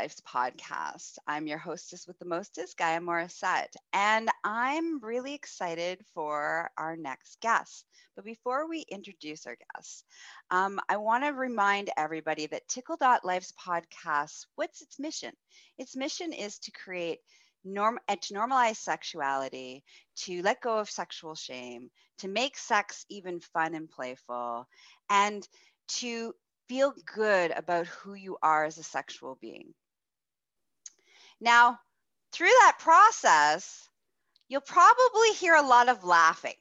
Life's podcast. I'm your hostess with the mostest, Gaia Morrissette, and I'm really excited for our next guest. But before we introduce our guest, um, I want to remind everybody that Tickle.life's podcast, what's its mission? Its mission is to create norm and to normalize sexuality, to let go of sexual shame, to make sex even fun and playful, and to feel good about who you are as a sexual being. Now, through that process, you'll probably hear a lot of laughing.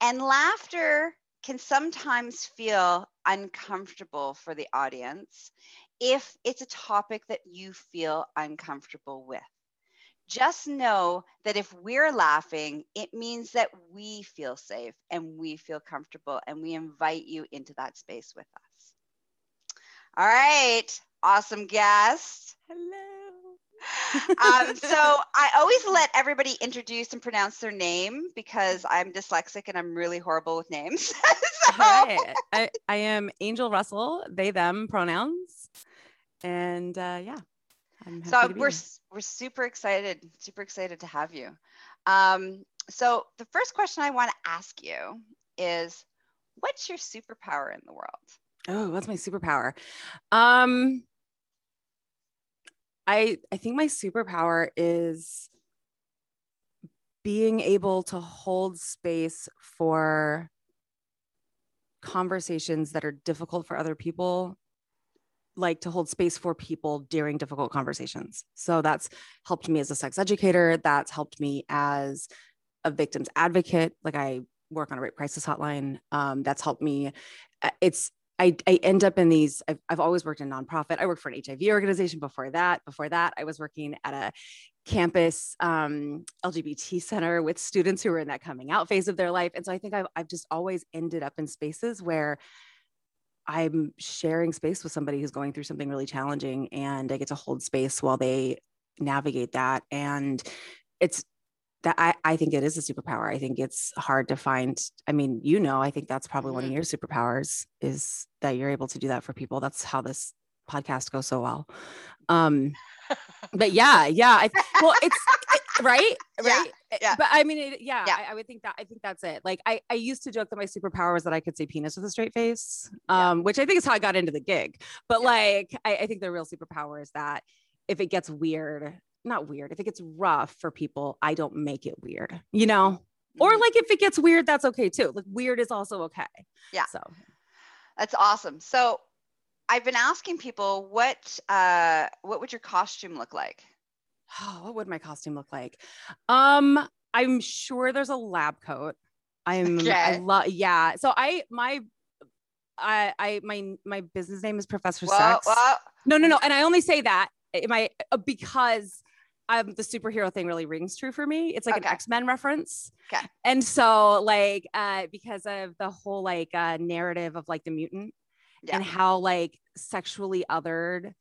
And laughter can sometimes feel uncomfortable for the audience if it's a topic that you feel uncomfortable with. Just know that if we're laughing, it means that we feel safe and we feel comfortable, and we invite you into that space with us. All right. Awesome guest. Hello. Um, so I always let everybody introduce and pronounce their name because I'm dyslexic and I'm really horrible with names. so. Hi, I, I am Angel Russell, they, them pronouns. And uh, yeah. so we're, we're super excited, super excited to have you. Um, so the first question I want to ask you is what's your superpower in the world? Oh, what's my superpower? Um I I think my superpower is being able to hold space for conversations that are difficult for other people like to hold space for people during difficult conversations. So that's helped me as a sex educator, that's helped me as a victim's advocate, like I work on a rape crisis hotline. Um, that's helped me. Uh, it's I, I end up in these I've, I've always worked in nonprofit. I worked for an hiv organization before that. Before that i was working at a campus um, lgbt center with students who were in that coming out phase of their life. And so i think I've, I've just always ended up in spaces where i'm sharing space with somebody who's going through something really challenging and i get to hold space while they navigate that. And it's that I, I think it is a superpower. I think it's hard to find. I mean, you know, I think that's probably one of mm-hmm. your superpowers is that you're able to do that for people. That's how this podcast goes so well. Um, but yeah, yeah. I, well, it's it, right, right. Yeah, yeah. But I mean, it, yeah, yeah. I, I, would think that. I think that's it. Like, I, I used to joke that my superpower was that I could say penis with a straight face, um, yeah. which I think is how I got into the gig. But like, I, I think the real superpower is that if it gets weird, not weird. If it gets rough for people, I don't make it weird, you know? Or mm-hmm. like if it gets weird, that's okay too. Like weird is also okay. Yeah. So that's awesome. So I've been asking people what uh what would your costume look like? Oh, what would my costume look like? Um, I'm sure there's a lab coat. I'm okay. I love yeah. So I my I I my my business name is Professor well, Sex. Well, no, no, no. And I only say that my uh, because um, the superhero thing really rings true for me. It's like okay. an X Men reference. Okay. And so, like, uh, because of the whole like uh, narrative of like the mutant yeah. and how like sexually othered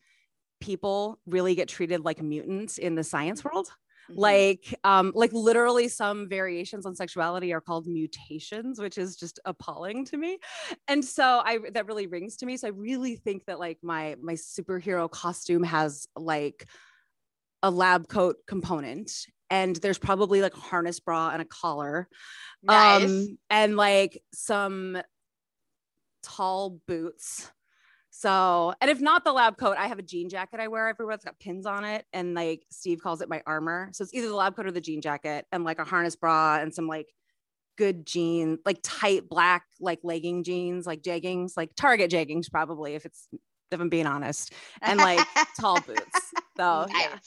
people really get treated like mutants in the science world. Mm-hmm. Like, um, like literally, some variations on sexuality are called mutations, which is just appalling to me. And so, I that really rings to me. So, I really think that like my my superhero costume has like a lab coat component and there's probably like a harness bra and a collar. Nice. um and like some tall boots. So and if not the lab coat i have a jean jacket i wear everywhere it's got pins on it and like steve calls it my armor. So it's either the lab coat or the jean jacket and like a harness bra and some like good jeans like tight black like legging jeans like jeggings like target jeggings probably if it's if i'm being honest and like tall boots. So nice. yeah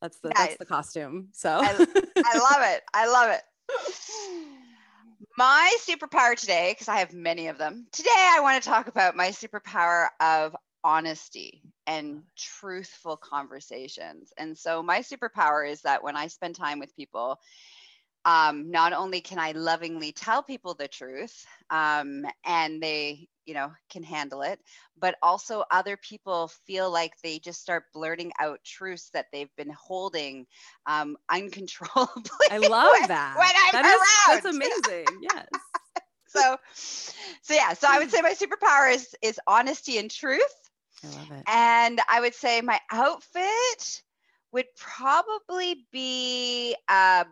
that's the nice. that's the costume. So I, I love it. I love it. My superpower today, because I have many of them. Today, I want to talk about my superpower of honesty and truthful conversations. And so, my superpower is that when I spend time with people, um, not only can I lovingly tell people the truth um, and they you know can handle it but also other people feel like they just start blurting out truths that they've been holding um, uncontrollably i love when, that. when i'm that around is, that's amazing. Yes. So so yeah so i would say my superpower is is honesty and truth. I love it. And I would say my outfit would probably be a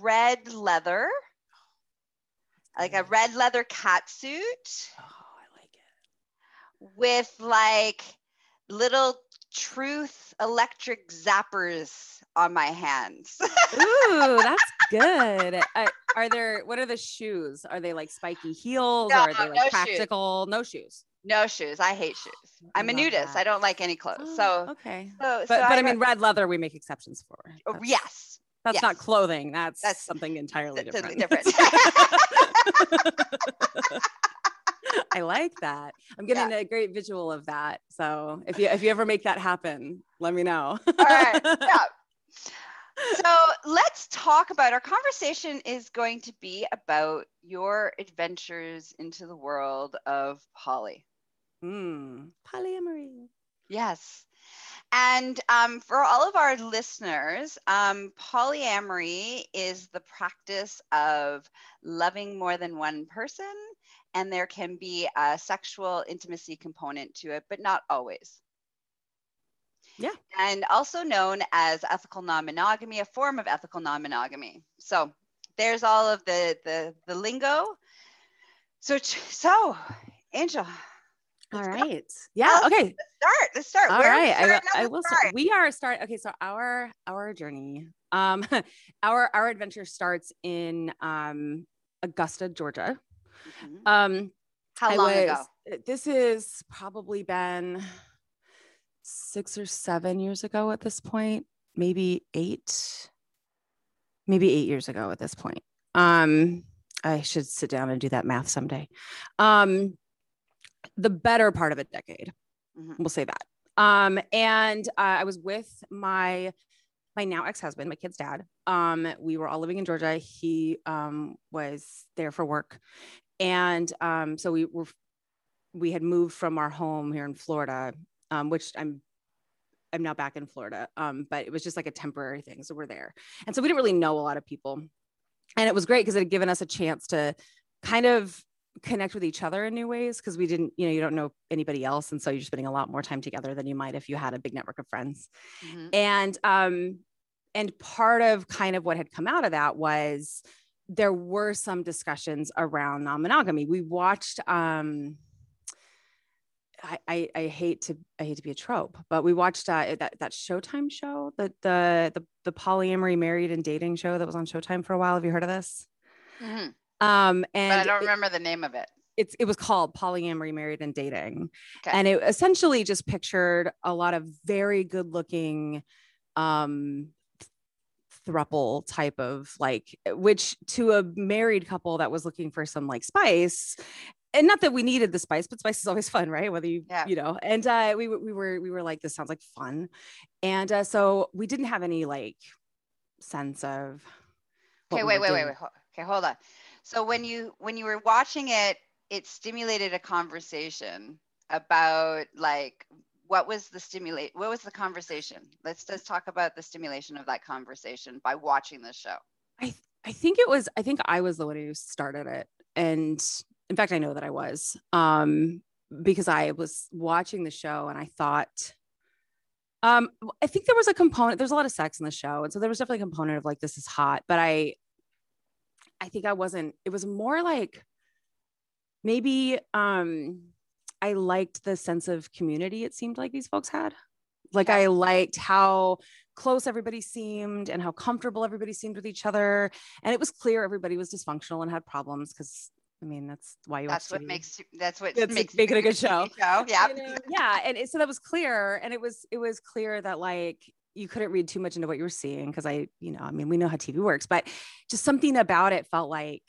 red leather, like a red leather cat suit. Oh, I like it. with like little truth electric zappers on my hands. Ooh, that's good. Uh, are there what are the shoes? Are they like spiky heels No, or are they like no shoes. practical? No shoes. no shoes. I hate shoes. I'm a nudist. that. I don't like any clothes. Oh, So, okay. so, But so but I, re- mean red leather we make exceptions for. oh, That's- yes, That's not clothing. That's, That's- something entirely that's different. different. I like that. I'm getting a great visual of that. So if you if you ever make that happen, let me know. All right. Yeah. So let's talk about our conversation is going to be about your adventures into the world of poly. Mm, polyamory. Yes. And um, for all of our listeners, um, polyamory is the practice of loving more than one person, and there can be a sexual intimacy component to it, but not always. Yeah. And also known as ethical non-monogamy, a form of ethical non-monogamy. So there's all of the the, the lingo. So so, Angel, All go. Yeah. Let's Okay. start. Let's start. All right. I, starting? I will start. We are start. Okay. So our our journey, um, our our adventure starts in um Augusta, Georgia. Mhm. Um, How I long was- ago? This is probably been six or seven years ago at this point, maybe eight, maybe eight years ago at this point. Um, I should sit down and do that math someday. Um, the better part of a decade, Mhm. we'll say that. Um, and uh, I was with my my now ex-husband, my kid's dad. Um, we were all living in Georgia. He um, was there for work, and um, so we were we had moved from our home here in Florida, um, which I'm I'm now back in Florida. Um, but it was just like a temporary thing. So we're there. And so we didn't really know a lot of people. And it was great because it had given us a chance to kind of connect with each other in new ways because we didn't, you know, you don't know anybody else. And so you're spending a lot more time together than you might if you had a big network of friends Mhm. and um and part of kind of what had come out of that was there were some discussions around non-monogamy we watched um I, I, I hate to I hate to be a trope, but we watched uh, that that Showtime show, the, the the the polyamory married and dating show that was on Showtime for a while. Have you heard of this? Mhm. Um, But I don't it- remember the name of it. it's it was called polyamory married and dating Okay. and it essentially just pictured a lot of very good looking um thruple type of like which to a married couple that was looking for some like spice and not that we needed the spice but spice is always fun right whether you Yeah. you know and uh we, were- we were we were like this sounds like fun and uh so we didn't have any like sense of Okay, we wait, wait, wait, wait. Okay, hold on. So when you when you were watching it, it stimulated a conversation about like what was the stimulate what was the conversation? Let's just talk about the stimulation of that conversation by watching this show. I I think it was I think I was the one who started it and in fact I know that I was um because I was watching the show and I thought um I think there was a component there's a lot of sex in the show and so there was definitely a component of like this is hot but I I think I wasn't it was more like maybe um I liked the sense of community it seemed like these folks had like. I liked how close everybody seemed and how comfortable everybody seemed with each other and it was clear everybody was dysfunctional and had problems because i mean that's why you That's what TV. makes that's what That's makes making a good show. show. Yeah. You know? yeah and it, so that was clear and it was it was clear that like you couldn't read too much into what you were seeing because i you know i mean we know how tv works but just something about it felt like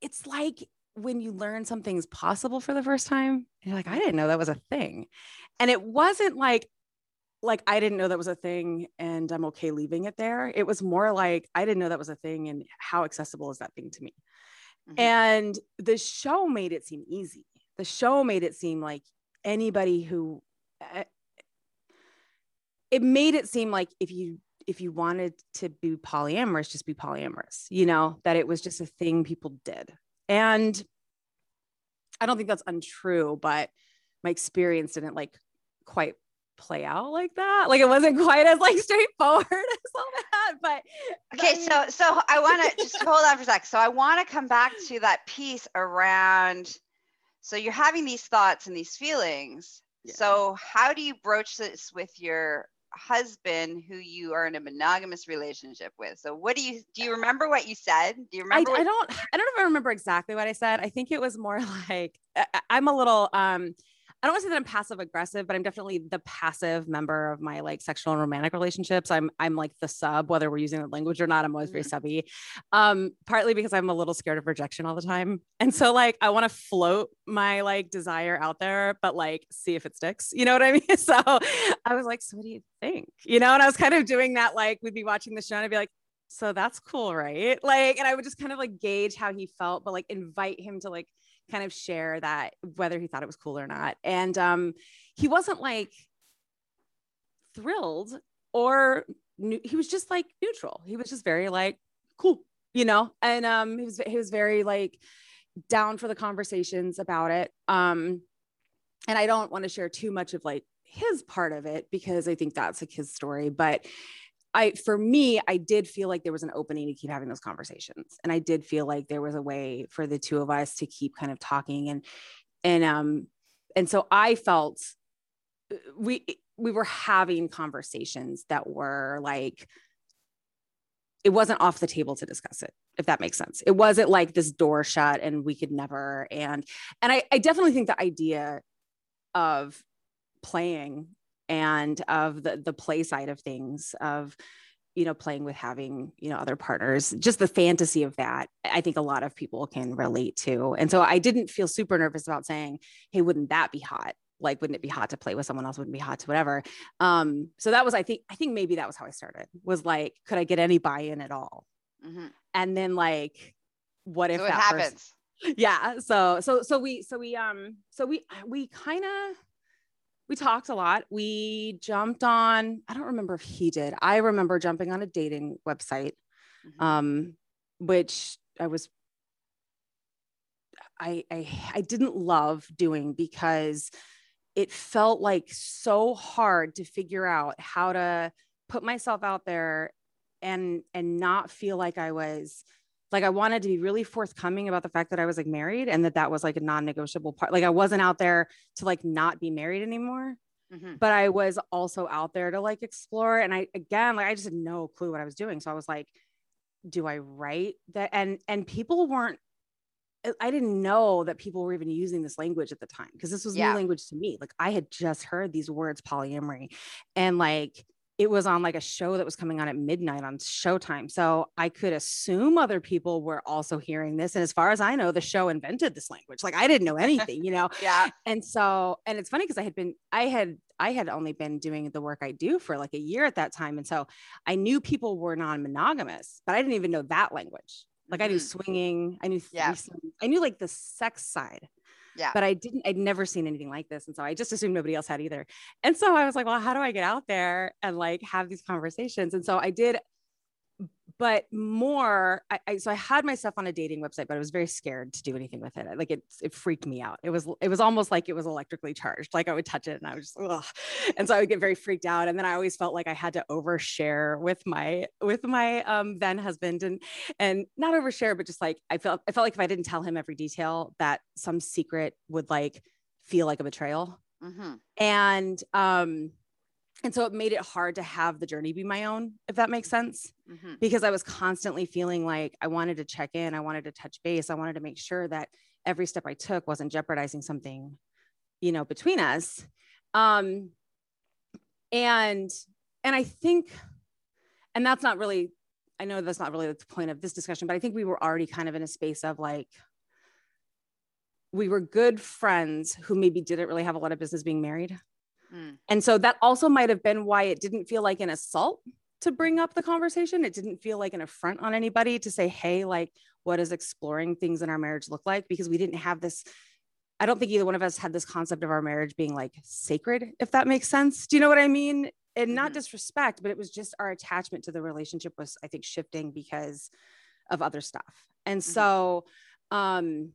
it's like when you learn something's possible for the first time you're like i didn't know that was a thing. And it wasn't like like i didn't know that was a thing and i'm okay leaving it there. It was more like i didn't know that was a thing and how accessible is that thing to me? Mhm. and the show made it seem easy. The show made it seem like anybody who uh, it made it seem like if you if you wanted to be polyamorous just be polyamorous you know that it was just a thing people did and i don't think that's untrue but my experience didn't like quite play out like that. Like it wasn't quite as like straightforward as all that. But okay, so so I want to just hold on for a sec. So I want to come back to that piece around. So you're having these thoughts and these feelings. Yeah. So how do you broach this with your husband who you are in a monogamous relationship with. So what do you do you remember what you said? Do you remember? I, I don't I don't know if I remember exactly what I said. I think it was more like I, I'm a little um I don't want to say that I'm passive aggressive, but I'm definitely the passive member of my like sexual and romantic relationships. I'm I'm like the sub, whether we're using the language or not. I'm always very mm-hmm. subby. Um, partly because I'm a little scared of rejection all the time. And so like I want to float my like desire out there, but like see if it sticks. You know what I mean? So I was like, so what do you think? You know, and I was kind of doing that, like we'd be watching the show and I'd be like, so that's cool, right? Like, and I would just kind of like gauge how he felt, but like invite him to like kind of share that whether he thought it was cool or not. And um, he wasn't like thrilled or he was just like neutral. He was just very like cool, you know. And um, he was he was very like down for the conversations about it. Um, and I don't want to share too much of like his part of it because I think that's like his story, but I for me, I did feel like there was an opening to keep having those conversations. And I did feel like there was a way for the two of us to keep kind of talking and and um and so I felt uh, we we were having conversations that were like it wasn't off the table to discuss it if that makes sense it wasn't like this door shut and we could never and and i, I definitely think the idea of playing and of the the play side of things of you know playing with having you know other partners just the fantasy of that i think a lot of people can relate to. And so i didn't feel super nervous about saying hey wouldn't that be hot? Like wouldn't it be hot to play with someone else? Wouldn't be hot to whatever? Um so that was i think i think maybe that was how i started was like could i get any buy-in at all? Mm-hmm. and then like what if so that happens. Person, yeah so so so we so we um so we we kind of we talked a lot. We jumped on, I don't remember if he did. I remember jumping on a dating website, mm-hmm. um, which I was I, I I didn't love doing because it felt like so hard to figure out how to put myself out there and and not feel like I was like I wanted to be really forthcoming about the fact that I was like married and that that was like a non-negotiable part. Like I wasn't out there to like not be married anymore. Mm-hmm. But I was also out there to like explore. And I again, like I just had no clue what I was doing. So I was like, do I write that? And and people weren't I didn't know that people were even using this language at the time because this was yeah. new language to me. Like I had just heard these words polyamory and like it was on like a show that was coming on at midnight on Showtime. So I could assume other people were also hearing this. And as far as I know, the show invented this language. Like I didn't know anything, you know? yeah. And so, and it's funny because I had been, I had, I had only been doing the work I do for like a year at that time. And so I knew people were non monogamous, but I didn't even know that language. Like. I knew mm-hmm. swinging, I knew, yeah. I knew like the sex side yeah. But I didn't, I'd never seen anything like this. And so I just assumed nobody else had either. And so I was like, well, how do I get out there and like have these conversations? And so I did but more I, I, so i had myself on a dating website but i was very scared to do anything with it. Like it it freaked me out. It was it was almost like it was electrically charged. Like i would touch it and i was just Ugh. and so i would get very freaked out. And then i always felt like i had to overshare with my with my um, then husband and and not overshare but just like i felt i felt like if i didn't tell him every detail that some secret would like feel like a betrayal. Mm-hmm. and um and so it made it hard to have the journey be my own if that makes sense mm-hmm. because i was constantly feeling like i wanted to check in i wanted to touch base i wanted to make sure that every step i took wasn't jeopardizing something you know between us um and and i think and that's not really i know that's not really the point of this discussion but i think we were already kind of in a space of like we were good friends who maybe didn't really have a lot of business being married Mm. And so that also might have been why it didn't feel like an assault to bring up the conversation. It didn't feel like an affront on anybody to say, hey, like, what does exploring things in our marriage look like? Because we didn't have this. I don't think either one of us had this concept of our marriage being like sacred, if that makes sense. Do you know what I mean? And not mm-hmm. disrespect, but it was just our attachment to the relationship was, I think, shifting because of other stuff. And mm-hmm. so, um,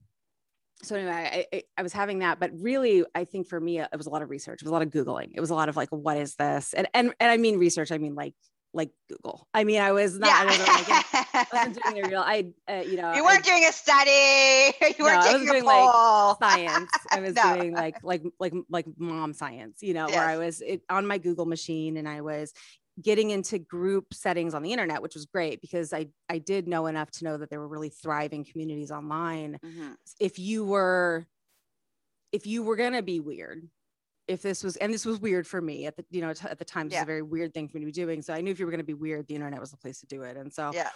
so anyway, I, I, was having that, but really, I think for me, it was a lot of research. It was a lot of googling. It was a lot of like, what is this? And and and I mean research. I mean like like Google. I mean, I was not. Yeah. I wasn't, like, I wasn't doing a real. I uh, you know. You weren't I, doing a study. You weren't no, taking I was doing like science. I was no. doing like like like like mom science. You know, yes. where I was it, on my Google machine and I was getting into group settings on the internet, which was great because I I did know enough to know that there were really thriving communities online. Mm-hmm. If you were if you were gonna be weird, if this was and this was weird for me at the you know at the time, yeah. a very weird thing for me to be doing. So I knew if you were gonna be weird, the internet was the place to do it. And so yeah.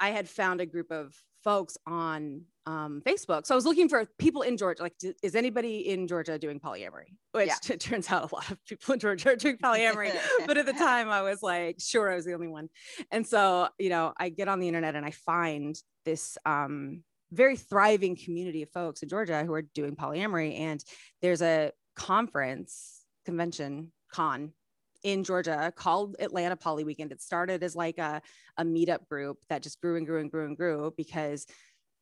I had found a group of folks on um, Facebook. So I was looking for people in Georgia. Like, is anybody in Georgia doing polyamory? Which yeah. it turns out a lot of people in Georgia are doing polyamory. but at the time, I was like, sure, I was the only one. And so, you know, I get on the internet and I find this um, very thriving community of folks in Georgia who are doing polyamory. And there's a conference, convention, con in Georgia called Atlanta Poly Weekend. It started as like a, a meetup group that just grew and grew and grew and grew because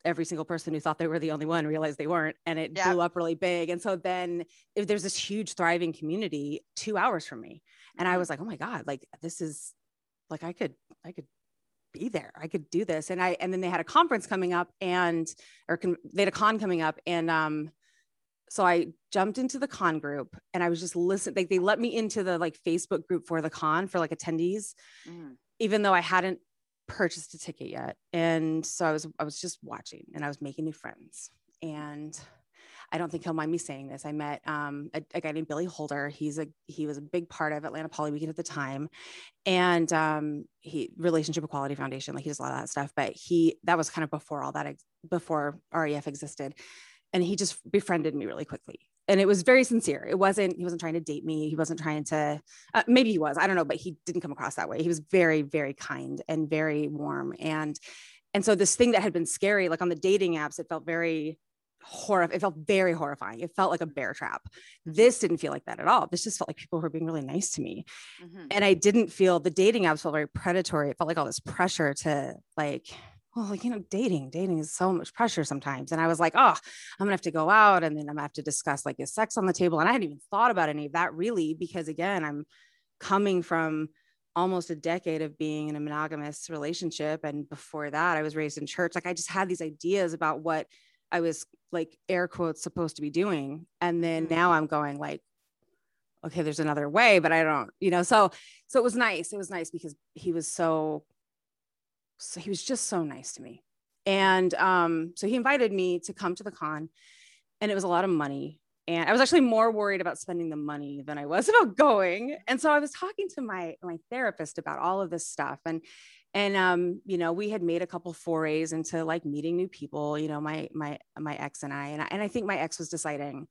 every single person who thought they were the only one realized they weren't and it blew up really big and so then if there's this huge thriving community two hours from me and i mm-hmm. was like oh my god like this is like i could i could be there i could do this and i and then they had a conference coming up and or con- they had a con coming up and um so I jumped into the con group and I was just listening. Like they let me into the like Facebook group for the con for like attendees, mm. even though I hadn't purchased a ticket yet. And so I was I was just watching and I was making new friends. And I don't think he'll mind me saying this. I met um, a, a, guy named Billy Holder. He's a he was a big part of Atlanta Poly Weekend at the time, and um, he Relationship Equality Foundation. Like he does a lot of that stuff. But he that was kind of before all that before REF existed and he just befriended me really quickly and it was very sincere. It wasn't he wasn't trying to date me. He wasn't trying to uh, maybe he was i don't know but he didn't come across that way. He was very very kind and very warm. And and so this thing that had been scary like on the dating apps it felt very horror it felt very horrifying. It felt like a bear trap. This didn't feel like that at all. This just felt like people were being really nice to me. Mm-hmm. and i didn't feel the dating apps felt very predatory. It felt like all this pressure to like well, like, you know, dating, dating is so much pressure sometimes. And I was like, oh, I'm gonna have to go out and then I'm gonna have to discuss like is sex on the table. And I hadn't even thought about any of that really, because again, I'm coming from almost a decade of being in a monogamous relationship. And before that, I was raised in church. Like I just had these ideas about what I was like air quotes supposed to be doing. And then mm-hmm. now I'm going like, okay, there's another way, but I don't, you know, so so it was nice. It was nice because he was so so he was just so nice to me. And um, so he invited me to come to the con, and it was a lot of money. And I was actually more worried about spending the money than I was about going. And so I was talking to my my therapist about all of this stuff, and and um, you know, we had made a couple forays into like meeting new people. You know, my my my ex and I, and I, and I think my ex was deciding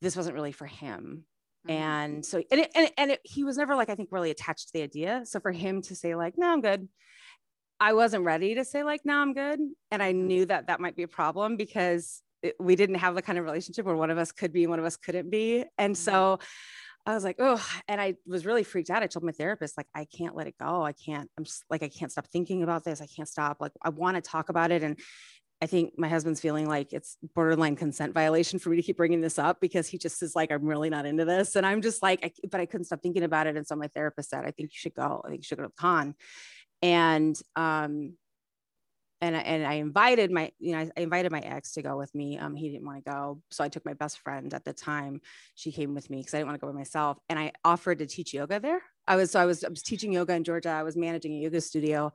this wasn't really for him. Mm-hmm. And so, and, it, and, it, and it, he was never like, I think, really attached to the idea. So for him to say, like, no, I'm good I wasn't ready to say like, no, I'm good. And I knew that that might be a problem because it, we didn't have the kind of relationship where one of us could be one of us couldn't be. And mm-hmm. so I was like, oh, and I was really freaked out. I told my therapist, like, I can't let it go. I can't, I'm just like, I can't stop thinking about this. I can't stop. Like, I want to talk about it. And I think my husband's feeling like it's borderline consent violation for me to keep bringing this up because he just is like, I'm really not into this. And I'm just like, I, but I couldn't stop thinking about it. And so my therapist said, I think you should go. I think you should go to the con and um and I, and I invited my you know I invited my ex to go with me. Um, he didn't want to go, so I took my best friend at the time. She came with me because I didn't want to go by myself, and I offered to teach yoga there. I was so I was I was teaching yoga in Georgia. I was managing a yoga studio,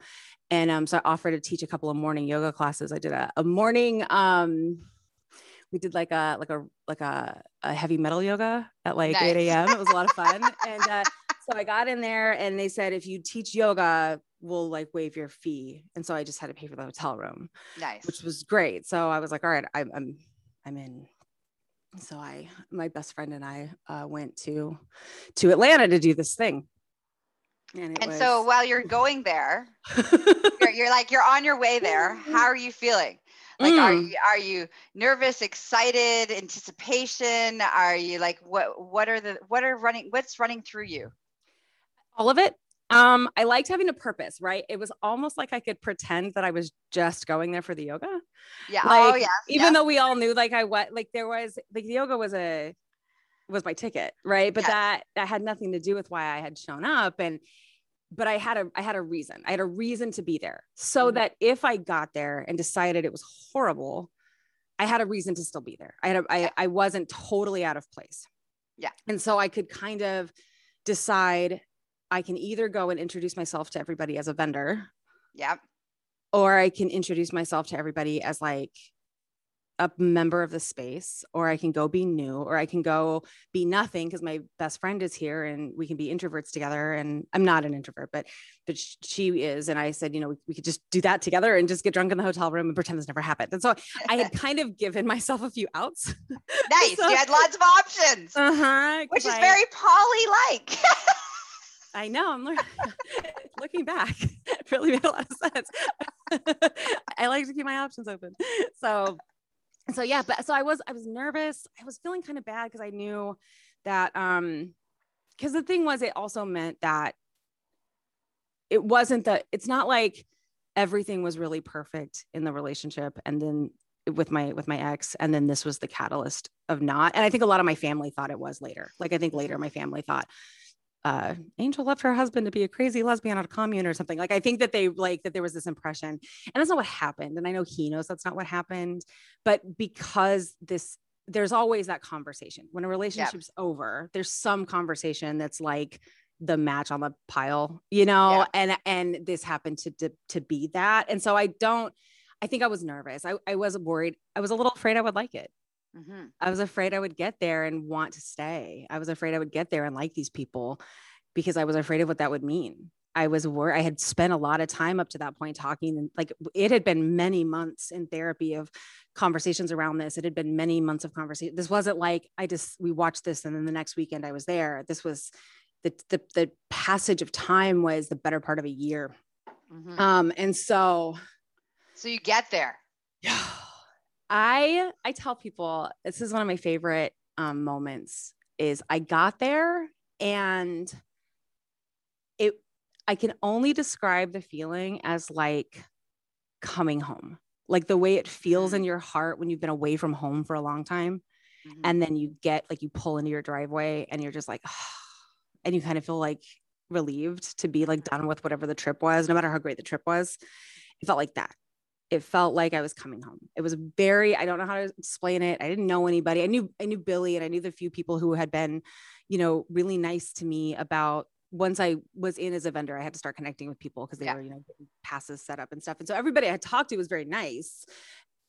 and um, so I offered to teach a couple of morning yoga classes. I did a, a morning um, we did like a like a like a, a heavy metal yoga at like nice. 8 a.m. It was a lot of fun, and uh, so I got in there, and they said if you teach yoga, will like waive your fee. And so I just had to pay for the hotel room. Nice. Which was great. So I was like, all right, I'm I'm I'm in. So I my best friend and I uh, went to to Atlanta to do this thing. And, and was... so while you're going there, you're, you're, like you're on your way there. How are you feeling? Like, mm. are you are you nervous, excited, anticipation? Are you like what what are the what are running what's running through you? All of it Um, I liked having a purpose, right? It was almost like I could pretend that I was just going there for the yoga. Yeah. Like, oh yeah. Even yes. though we all knew like I what like there was like the yoga was a was my ticket, right? But Yes. that that had nothing to do with why I had shown up. And but I had a I had a reason. I had a reason to be there. So Mhm. that if I got there and decided it was horrible, I had a reason to still be there. I had a, I, I wasn't totally out of place. Yeah. And so I could kind of decide I can either go and introduce myself to everybody as a vendor Yep. or I can introduce myself to everybody as like a member of the space, or I can go be new, or I can go be nothing because my best friend is here and we can be introverts together. And I'm not an introvert, but but she is. And I said, you know, we, we could just do that together and just get drunk in the hotel room and pretend this never happened. And so I had kind of given myself a few outs. Nice. So- you had lots of options, Uh-huh. which is I- very poly like. I know. I'm learning. looking back. It really made a lot of sense. I like to keep my options open. So, so yeah. But so I was, I was nervous. I was feeling kind of bad because I knew that, um, because the thing was, it also meant that it wasn't that. It's not like everything was really perfect in the relationship, and then with my with my ex and then this was the catalyst of not and i think a lot of my family thought it was later like i think later my family thought uh, Angel left her husband to be a crazy lesbian on a commune or something. Like I think that they like that there was this impression, and that's not what happened. And I know he knows that's not what happened, but because this, there's always that conversation when a relationship's over. There's some conversation that's like the match on the pile, you know, Yeah. and and this happened to, to to be that. And so I don't. I think I was nervous. I, I was worried. I was a little afraid I would like it. Mhm. I was afraid I would get there and want to stay. I was afraid I would get there and like these people because I was afraid of what that would mean. I was worried. I had spent a lot of time up to that point talking and like it had been many months in therapy of conversations around this. It had been many months of conversation. This wasn't like I just we watched this and then the next weekend I was there. This was the the, the passage of time was the better part of a year. Mhm. Um and so So you get there. I I tell people this is one of my favorite um, moments is I got there and it I can only describe the feeling as like coming home. Like the way it feels in your heart when you've been away from home for a long time Mhm. and then you get like you pull into your driveway and you're just like and you kind of feel like relieved to be like done with whatever the trip was no matter how great the trip was it felt like that it felt like i was coming home. It was very i don't know how to explain it. I didn't know anybody. I knew i knew billy and i knew the few people who had been you know really nice to me about once i was in as a vendor i had to start connecting with people because they Yeah. were you know getting passes set up and stuff. And so everybody i had talked to was very nice.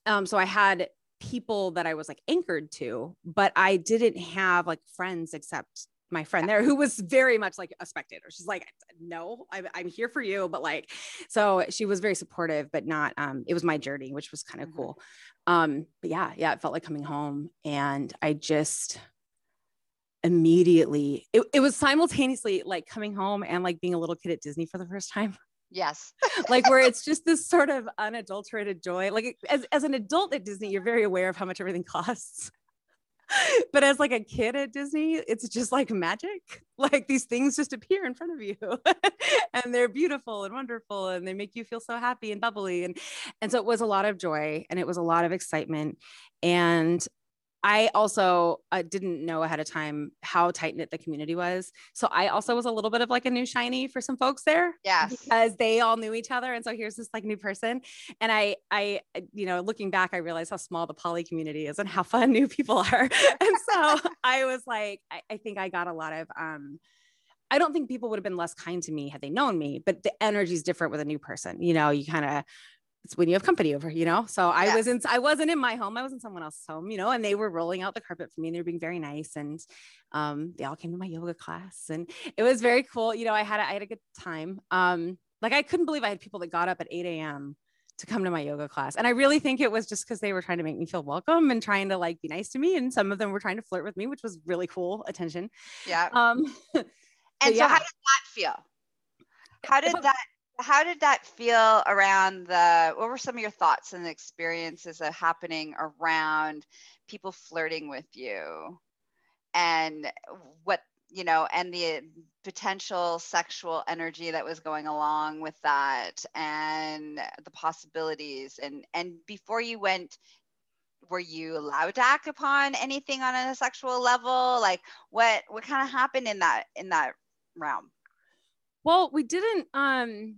Um so i had people that I was like anchored to, but I didn't have like friends except my friend there who was very much like a spectator. She's like, no, I'm, I'm here for you. But like, so she was very supportive, but not, um, it was my journey, which was kind of Mhm. cool. Um, but yeah, yeah, it felt like coming home and I just immediately, it, it was simultaneously like coming home and like being a little kid at Disney for the first time Yes. like where it's just this sort of unadulterated joy. Like as, as an adult at Disney, you're very aware of how much everything costs. But as like a kid at Disney, it's just like magic. Like these things just appear in front of you and they're beautiful and wonderful and they make you feel so happy and bubbly. And and so it was a lot of joy and it was a lot of excitement. And I also uh, didn't know ahead of time how tight knit the community was. So I also was a little bit of like a new shiny for some folks there Yes. because they all knew each other and so here's this like new person and i i you know looking back i realized how small the poly community is and how fun new people are and so i was like I, I think i got a lot of um i don't think people would have been less kind to me had they known me but the energy is different with a new person you know you kind of it's when you have company over, you know. So I wasn't I wasn't in my home, I was in someone else's home, you know, and they were rolling out the carpet for me and they were being very nice. And um, they all came to my yoga class and it was very cool. You know, I had, a, I had a good time. Um, like I couldn't believe I had people that got up at 8 a.m. to come to my yoga class. And I really think it was just because they were trying to make me feel welcome and trying to like be nice to me. And some of them were trying to flirt with me, which was really cool attention. Yeah. Um, And so yeah. how did that feel? How did that how did that feel around the what were some of your thoughts and experiences of happening around people flirting with you? And what you know, and the potential sexual energy that was going along with that and the possibilities and and before you went were you allowed to act upon anything on a sexual level? Like what what kind of happened in that in that realm well we didn't um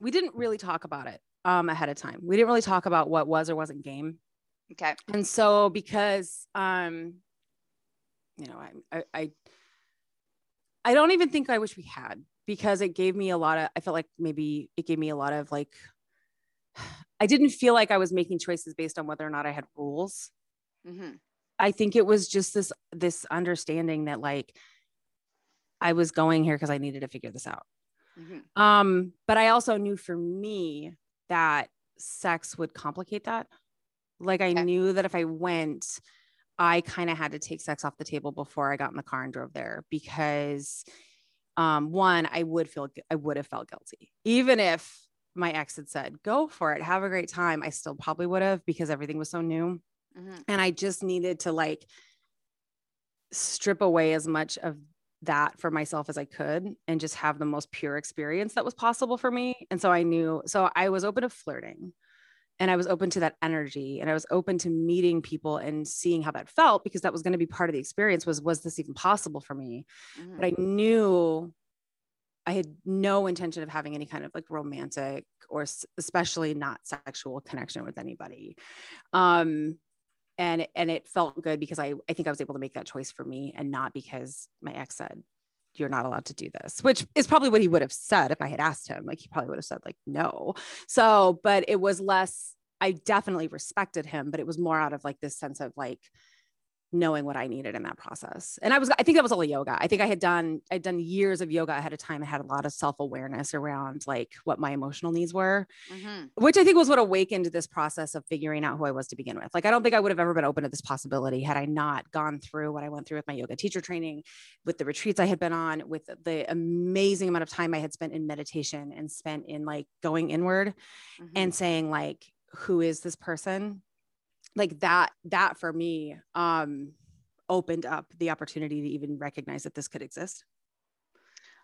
we didn't really talk about it um ahead of time we didn't really talk about what was or wasn't game okay and so because um you know I, I i i don't even think i wish we had because it gave me a lot of i felt like maybe it gave me a lot of like I didn't feel like I was making choices based on whether or not I had rules. Mm-hmm. I think it was just this this understanding that like I was going here because I needed to figure this out. Mm-hmm. Um, but I also knew for me that sex would complicate that. Like I okay. knew that if I went, I kind of had to take sex off the table before I got in the car and drove there because um, one, I would feel I would have felt guilty, even if my ex had said, go for it, have a great time, I still probably would have because everything was so new. Mm-hmm. And I just needed to like strip away as much of that for myself as I could and just have the most pure experience that was possible for me. And so I knew, so I was open to flirting and I was open to that energy and I was open to meeting people and seeing how that felt because that was going to be part of the experience was was this even possible for me? Mm-hmm. But I knew I had no intention of having any kind of like romantic or especially not sexual connection with anybody. Um, and and it felt good because I I think I was able to make that choice for me and not because my ex said you're not allowed to do this, which is probably what he would have said if I had asked him. Like he probably would have said like no. So, but it was less. I definitely respected him, but it was more out of like this sense of like knowing what I needed in that process. And I was, I think that was all yoga. I think I had done, I'd done years of yoga ahead of time. I had a lot of self awareness around like what my emotional needs were, mm-hmm. which I think was what awakened this process of figuring out who I was to begin with. Like, I don't think I would have ever been open to this possibility had I not gone through what I went through with my yoga teacher training, with the retreats I had been on, with the amazing amount of time I had spent in meditation and spent in like going inward mm-hmm. and saying, like, who is this person? Like that that for me um opened up the opportunity to even recognize that this could exist.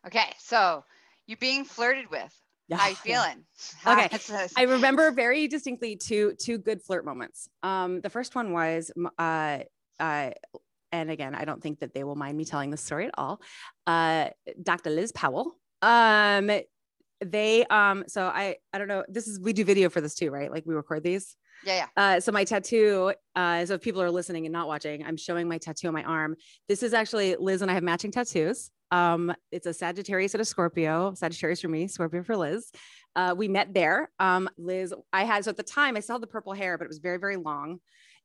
Okay so you're being flirted with how you feeling? Okay i remember very distinctly two two good flirt moments. Um the first one was uh uh and again i don't think that they will mind me telling this story at all. Uh dr liz powell um they um so i i don't know this is we do video for this too right like we record these yeah, yeah. Uh, so my tattoo, uh, so if people are listening and not watching, I'm showing my tattoo on my arm. This is actually Liz and I have matching tattoos. Um, it's a Sagittarius and a Scorpio. Sagittarius for me, Scorpio for Liz. Uh, we met there. Um, Liz, I had so at the time I still had the purple hair, but it was very, very long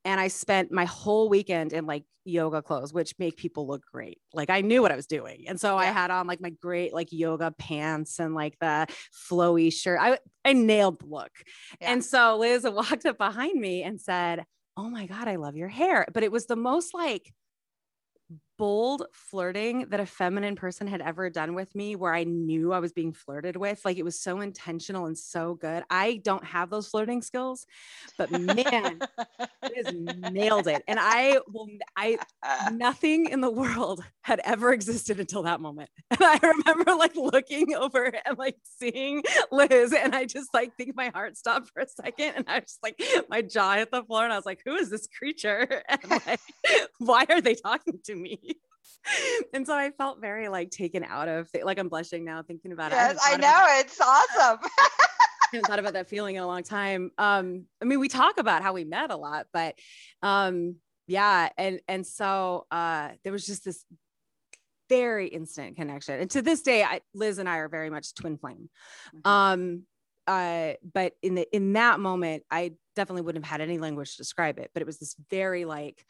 and I spent my whole weekend in like yoga clothes, which make people look great. Like I knew what I was doing. And so yeah. I had on like my great like yoga pants and like the flowy shirt. I I nailed the look. Yeah. And so Liz walked up behind me and said, Oh my God, I love your hair. But it was the most like bold flirting that a feminine person had ever done with me where I knew I was being flirted with. Like it was so intentional and so good. I don't have those flirting skills, but man, it has nailed it. And I will, I, nothing in the world had ever existed until that moment. And I remember like looking over and like seeing Liz and I just like think my heart stopped for a second and I was just like, my jaw hit the floor and I was like, who is this creature? And like, why are they talking to me? and so I felt very like taken out of like I'm blushing now thinking about yes, it. I, I know it's awesome. I haven't thought about that feeling in a long time. Um, I mean, we talk about how we met a lot, but um, yeah, and and so uh, there was just this very instant connection, and to this day, I, Liz and I are very much twin flame. Mm-hmm. Um, uh, but in the in that moment, I definitely wouldn't have had any language to describe it, but it was this very like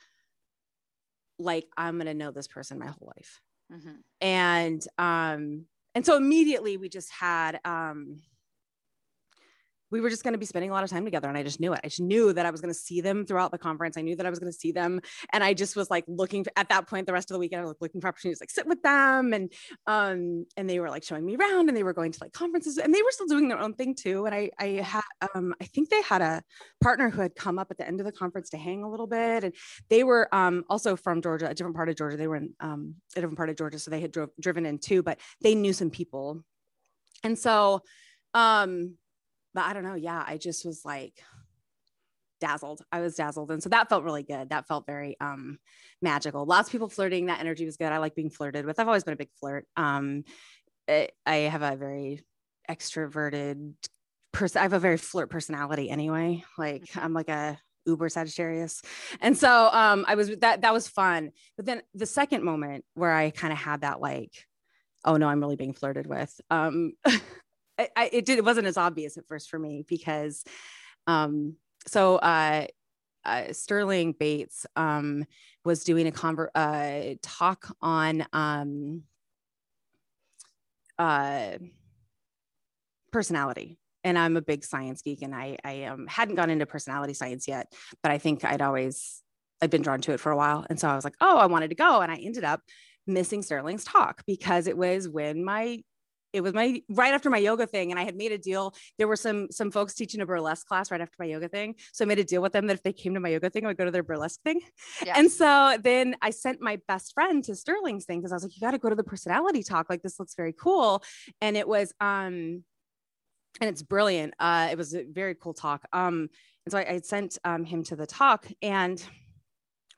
like I'm going to know this person my whole life. Mm-hmm. And um and so immediately we just had um we were just going to be spending a lot of time together and I just knew it. I just knew that I was going to see them throughout the conference. I knew that I was going to see them and I just was like looking at that point the rest of the weekend I was looking for opportunities like sit with them and um and they were like showing me around and they were going to like conferences and they were still doing their own thing too and I I had um I think they had a partner who had come up at the end of the conference to hang a little bit and they were um also from Georgia, a different part of Georgia. They were in um a different part of Georgia so they had drove, driven in too but they knew some people. And so um but I don't know. Yeah, I just was like dazzled. I was dazzled. And so that felt really good. That felt very um magical. Lots of people flirting. That energy was good. I like being flirted with. I've always been a big flirt. Um it, I have a very extroverted person. I have a very flirt personality anyway. Like. I'm like a uber Sagittarius. And so um I was that that was fun. But then the second moment where I kind of had that like, oh no, I'm really being flirted with. Um I, it did it wasn't as obvious at first for me because um so uh, uh Sterling Bates um was doing a uh talk on um uh personality. And I'm a big science geek and I I um, hadn't gone into personality science yet but I think I'd always I'd been drawn to it for a while. And so I was like oh I wanted to go. And I ended up missing Sterling's talk because it was when my it was my right after my yoga thing and i had made a deal. There were some some folks teaching a burlesque class right after my yoga thing. So i made a deal with them that if they came to my yoga thing i would go to their burlesque thing. Yeah. and so then i sent my best friend to sterling's thing because i was like you got to go to the personality talk. Like this looks very cool. And it was um and it's brilliant. Uh it was a very cool talk. Um and so i, I sent um him to the talk and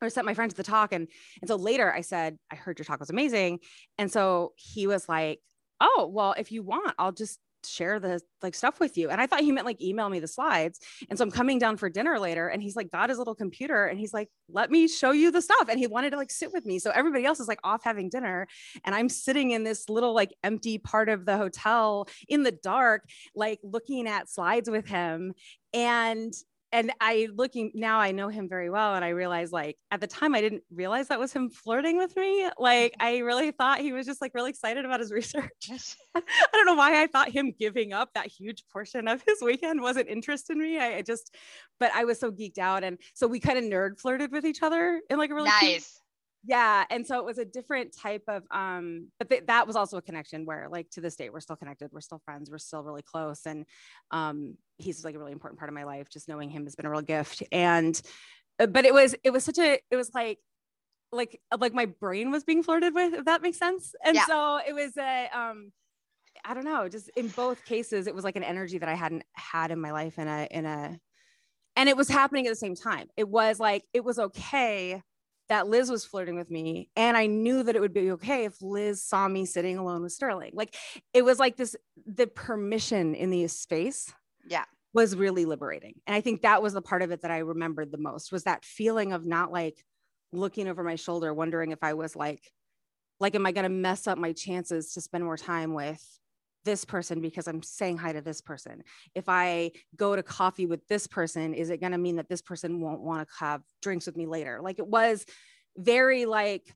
or sent my friend to the talk and and so later I said I heard your talk was amazing. And so he was like oh, well, if you want, I'll just share the like stuff with you. And I thought he meant like email me the slides. And so I'm coming down for dinner later and he's like got his little computer and he's like, let me show you the stuff. And he wanted to like sit with me. So everybody else is like off having dinner. And I'm sitting in this little like empty part of the hotel in the dark, like looking at slides with him. And and I looking now, I know him very well. And I realized like at the time, I didn't realize that was him flirting with me. Like mm-hmm. I really thought he was just like really excited about his research. I don't know why I thought him giving up that huge portion of his weekend wasn't interest in me. I, I just, but I was so geeked out. And so we kind of nerd flirted with each other in like a really nice. Yeah and so it was a different type of um but th- that was also a connection where like to this day we're still connected we're still friends we're still really close and um he's like a really important part of my life just knowing him has been a real gift and uh, but it was it was such a it was like like like my brain was being flirted with if that makes sense and yeah. so it was a um i don't know just in both cases it was like an energy that i hadn't had in my life in a in a and it was happening at the same time it was like it was okay that Liz was flirting with me. And I knew that it would be okay if Liz saw me sitting alone with Sterling. Like it was like this the permission in the space. Yeah. Was really liberating. And I think that was the part of it that I remembered the most was that feeling of not like looking over my shoulder, wondering if I was like, like, am I going to mess up my chances to spend more time with this person because I'm saying hi to this person. If I go to coffee with this person, is it going to mean that this person won't want to have drinks with me later? Like it was very like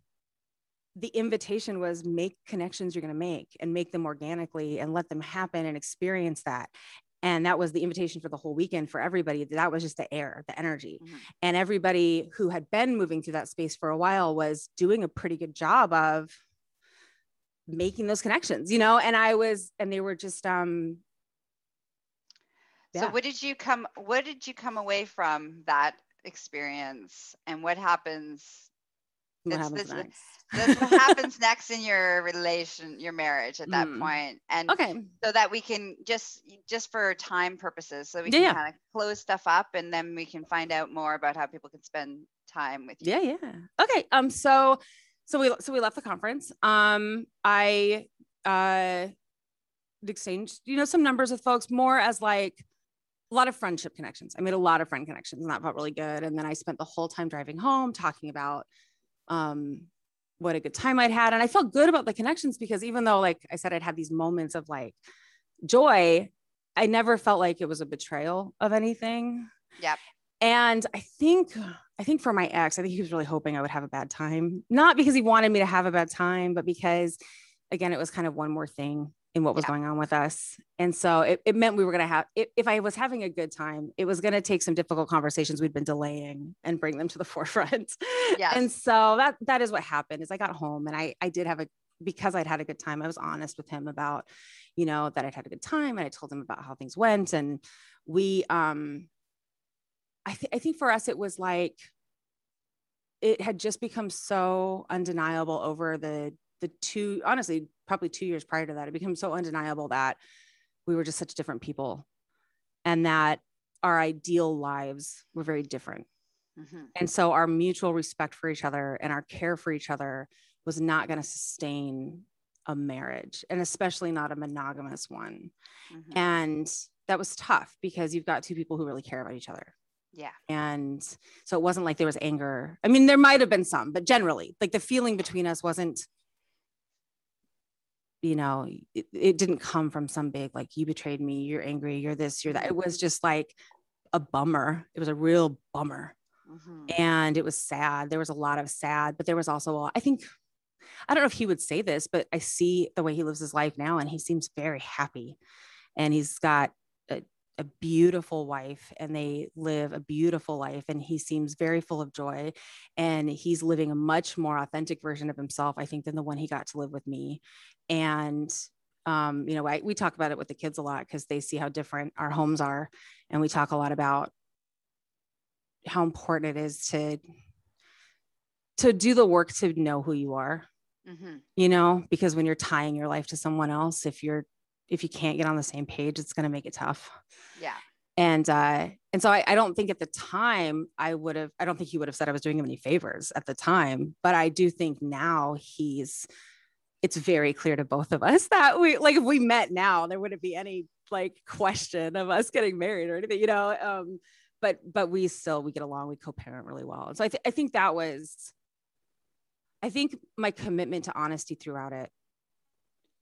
the invitation was make connections you're going to make and make them organically and let them happen and experience that. And that was the invitation for the whole weekend for everybody. That was just the air, the energy. Mm-hmm. And everybody who had been moving through that space for a while was doing a pretty good job of making those connections, you know, and I was, and they were just, um, yeah. so what did you come, what did you come away from that experience and what happens? What happens this, next? That's what happens next in your relation, your marriage at that mm. point. And okay. so that we can just, just for time purposes, so we can yeah. kind of close stuff up and then we can find out more about how people can spend time with you. Yeah. Yeah. Okay. Um, so, so we so we left the conference. Um, I uh exchanged, you know, some numbers with folks more as like a lot of friendship connections. I made a lot of friend connections and that felt really good. And then I spent the whole time driving home talking about um what a good time I'd had. And I felt good about the connections because even though, like I said, I'd had these moments of like joy, I never felt like it was a betrayal of anything. Yep. And I think I think for my ex, I think he was really hoping I would have a bad time, not because he wanted me to have a bad time, but because again, it was kind of one more thing in what was Yeah. going on with us. And so it, it meant we were going to have, if, if I was having a good time, it was going to take some difficult conversations we'd been delaying and bring them to the forefront. Yes. And so that, that is what happened is I got home and I, I did have a, because I'd had a good time, I was honest with him about, you know, that I'd had a good time and I told him about how things went. And we, um, I, th- I think for us, it was like, it had just become so undeniable over the the two honestly probably two years prior to that it became so undeniable that we were just such different people and that our ideal lives were very different Mhm. and so our mutual respect for each other and our care for each other was not going to sustain a marriage and especially not a monogamous one Mhm. and that was tough because you've got two people who really care about each other Yeah. and so it wasn't like there was anger. I mean there might have been some but generally like the feeling between us wasn't you know it, it didn't come from some big like you betrayed me you're angry you're this you're that. It was just like a bummer. It was a real bummer. Mhm. and it was sad. There was a lot of sad but there was also a, i think i don't know if he would say this but i see the way he lives his life now and he seems very happy. And he's got a, a beautiful wife and they live a beautiful life and he seems very full of joy and he's living a much more authentic version of himself i think than the one he got to live with me and um, you know I, we talk about it with the kids a lot because they see how different our homes are and we talk a lot about how important it is to to do the work to know who you are Mhm. you know because when you're tying your life to someone else if you're if you can't get on the same page it's going to make it tough Yeah. and uh and so I, I don't think at the time i would have i don't think he would have said i was doing him any favors at the time but i do think now he's it's very clear to both of us that we like if we met now there wouldn't be any like question of us getting married or anything you know um but but we still we get along we co-parent really well and so i, th- I think that was i think my commitment to honesty throughout it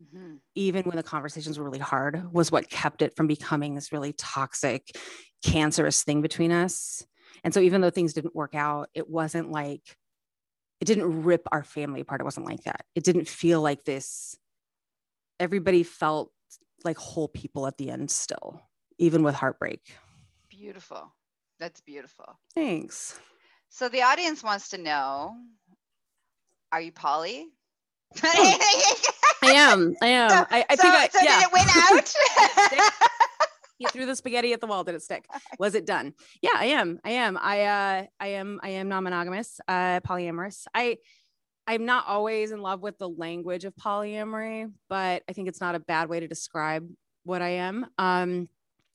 Mhm. even when the conversations were really hard was what kept it from becoming this really toxic cancerous thing between us and so even though things didn't work out it wasn't like it didn't rip our family apart it wasn't like that it didn't feel like this everybody felt like whole people at the end still even with heartbreak Beautiful. That's beautiful. thanks So the audience wants to know Are you poly? i am i am. So- i, I so, think I, so yeah. did it win out? you. Threw the spaghetti at the wall did it stick? Was it done? Yeah i am i am. I uh i am i am non-monogamous uh polyamorous. I i'm not always in love with the language of polyamory but i think it's not a bad way to describe what i am. Um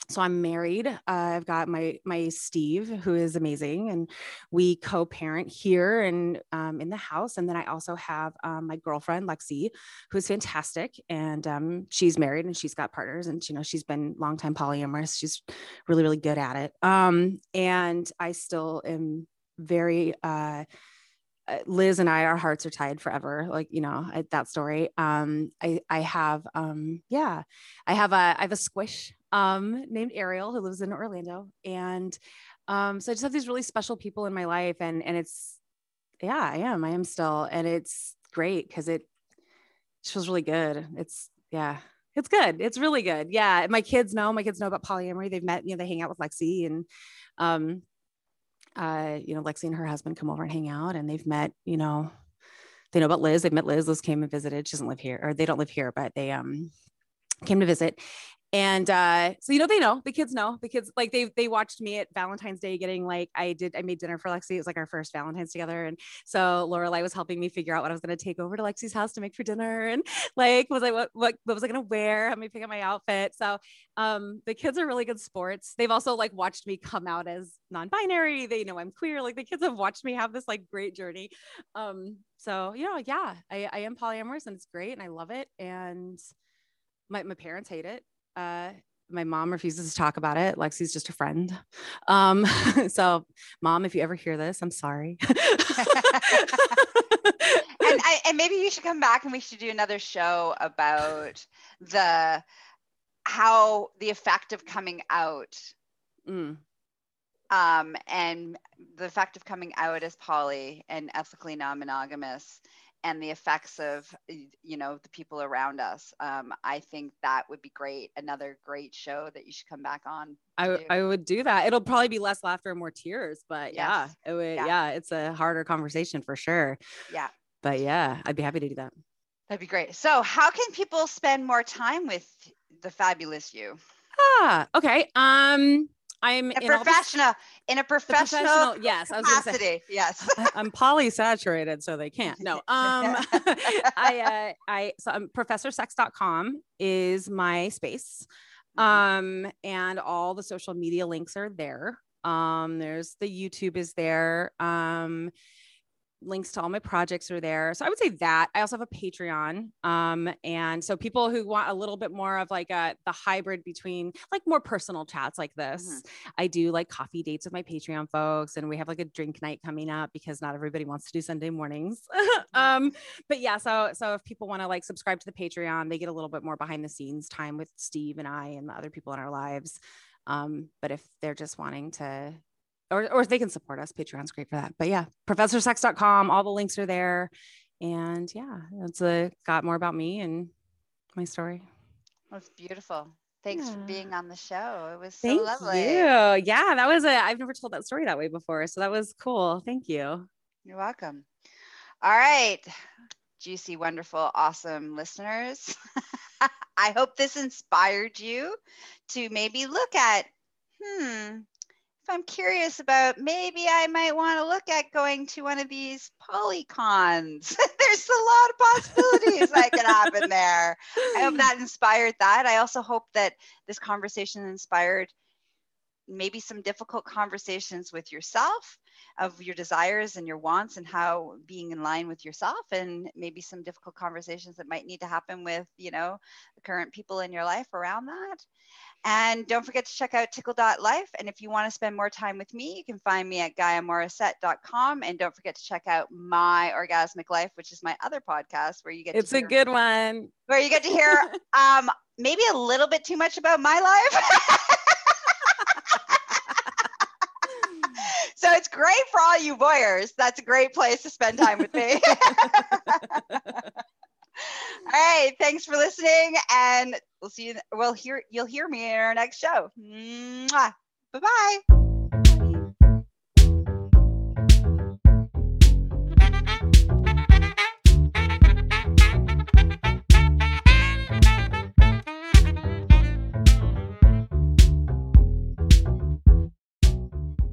so i'm married uh, i've got my my steve who is amazing and we co-parent here and um, in the house and then i also have um, my girlfriend lexi who's fantastic and um, she's married and she's got partners and you know she's been longtime polyamorous she's really really good at it. Um, and i still am very uh, Liz and I, our hearts are tied forever. Like, you know, I, that story. Um, I, I have, um, yeah, I have a, I have a squish, um, named Ariel who lives in Orlando. And, um, so I just have these really special people in my life and, and it's, yeah, I am, I am still, and it's great. Cause it feels really good. It's, yeah, it's good. It's really good. Yeah. My kids know, my kids know about polyamory. They've met, you know, they hang out with Lexi and, um, uh, you know, Lexi and her husband come over and hang out and they've met, you know, they know about Liz. They've met Liz. Liz came and visited. She doesn't live here or they don't live here, but they um came to visit. And uh, so you know, they know the kids know the kids like they they watched me at Valentine's Day getting like I did I made dinner for Lexi. It was like our first Valentine's together. And so Lorelai was helping me figure out what I was gonna take over to Lexi's house to make for dinner and like was I what what, what was I gonna wear? How me pick out my outfit. So um the kids are really good sports. They've also like watched me come out as non-binary. They know I'm queer. Like the kids have watched me have this like great journey. Um, so you know, yeah, I, I am polyamorous and it's great and I love it. And my, my parents hate it. Uh, my mom refuses to talk about it. Lexi's just a friend. Um, so mom, if you ever hear this, I'm sorry. and I, and maybe you should come back and we should do another show about the how the effect of coming out Mm, um, and the effect of coming out as poly and ethically non-monogamous and the effects of you know the people around us um, i think that would be great another great show that you should come back on I, I would do that. It'll probably be less laughter and more tears but yes. yeah it would yeah. yeah it's a harder conversation for sure. Yeah. But yeah i'd be happy to do that. That'd be great. So how can people spend more time with the fabulous you? Ah okay um I'm in a professional in a professional, professional yes I was gonna say, yes. I'm polysaturated so they can't. No um I uh, I so I'm professorsex.com is my space mm-hmm. um and all the social media links are there. Um there's the YouTube is there um links to all my projects are there. So I would say that. I also have a Patreon. Um, and so people who want a little bit more of like a the hybrid between like more personal chats like this, mm-hmm. I do like coffee dates with my Patreon folks, and we have like a drink night coming up because not everybody wants to do Sunday mornings. Mm-hmm. um, but yeah, so so if people want to like subscribe to the Patreon, they get a little bit more behind the scenes time with Steve and I and the other people in our lives. Um, but if they're just wanting to or, or they can support us. Patreon's great for that. But yeah, professorsex.com, all the links are there. And yeah, it's a, got more about me and my story. That's beautiful. Thanks yeah. for being on the show. It was so Thank lovely. You. Yeah, that was a I've never told that story that way before. So that was cool. Thank you. You're welcome. All right. Juicy, wonderful, awesome listeners. I hope this inspired you to maybe look at, hmm, if I'm curious about, maybe I might want to look at going to one of these polycons. There's a lot of possibilities that could happen there. I hope that inspired that. I also hope that this conversation inspired maybe some difficult conversations with yourself of your desires and your wants and how being in line with yourself and maybe some difficult conversations that might need to happen with you know the current people in your life around that and don't forget to check out tickle.life. And if you want to spend more time with me, you can find me at GaiaMorrissette.com. And don't forget to check out my orgasmic life, which is my other podcast where you get it's a hear, good one. Where you get to hear um, maybe a little bit too much about my life. so it's great for all you voyeurs. That's a great place to spend time with me. All right. Thanks for listening. And we'll see you. We'll hear, you'll hear me in our next show. Bye bye.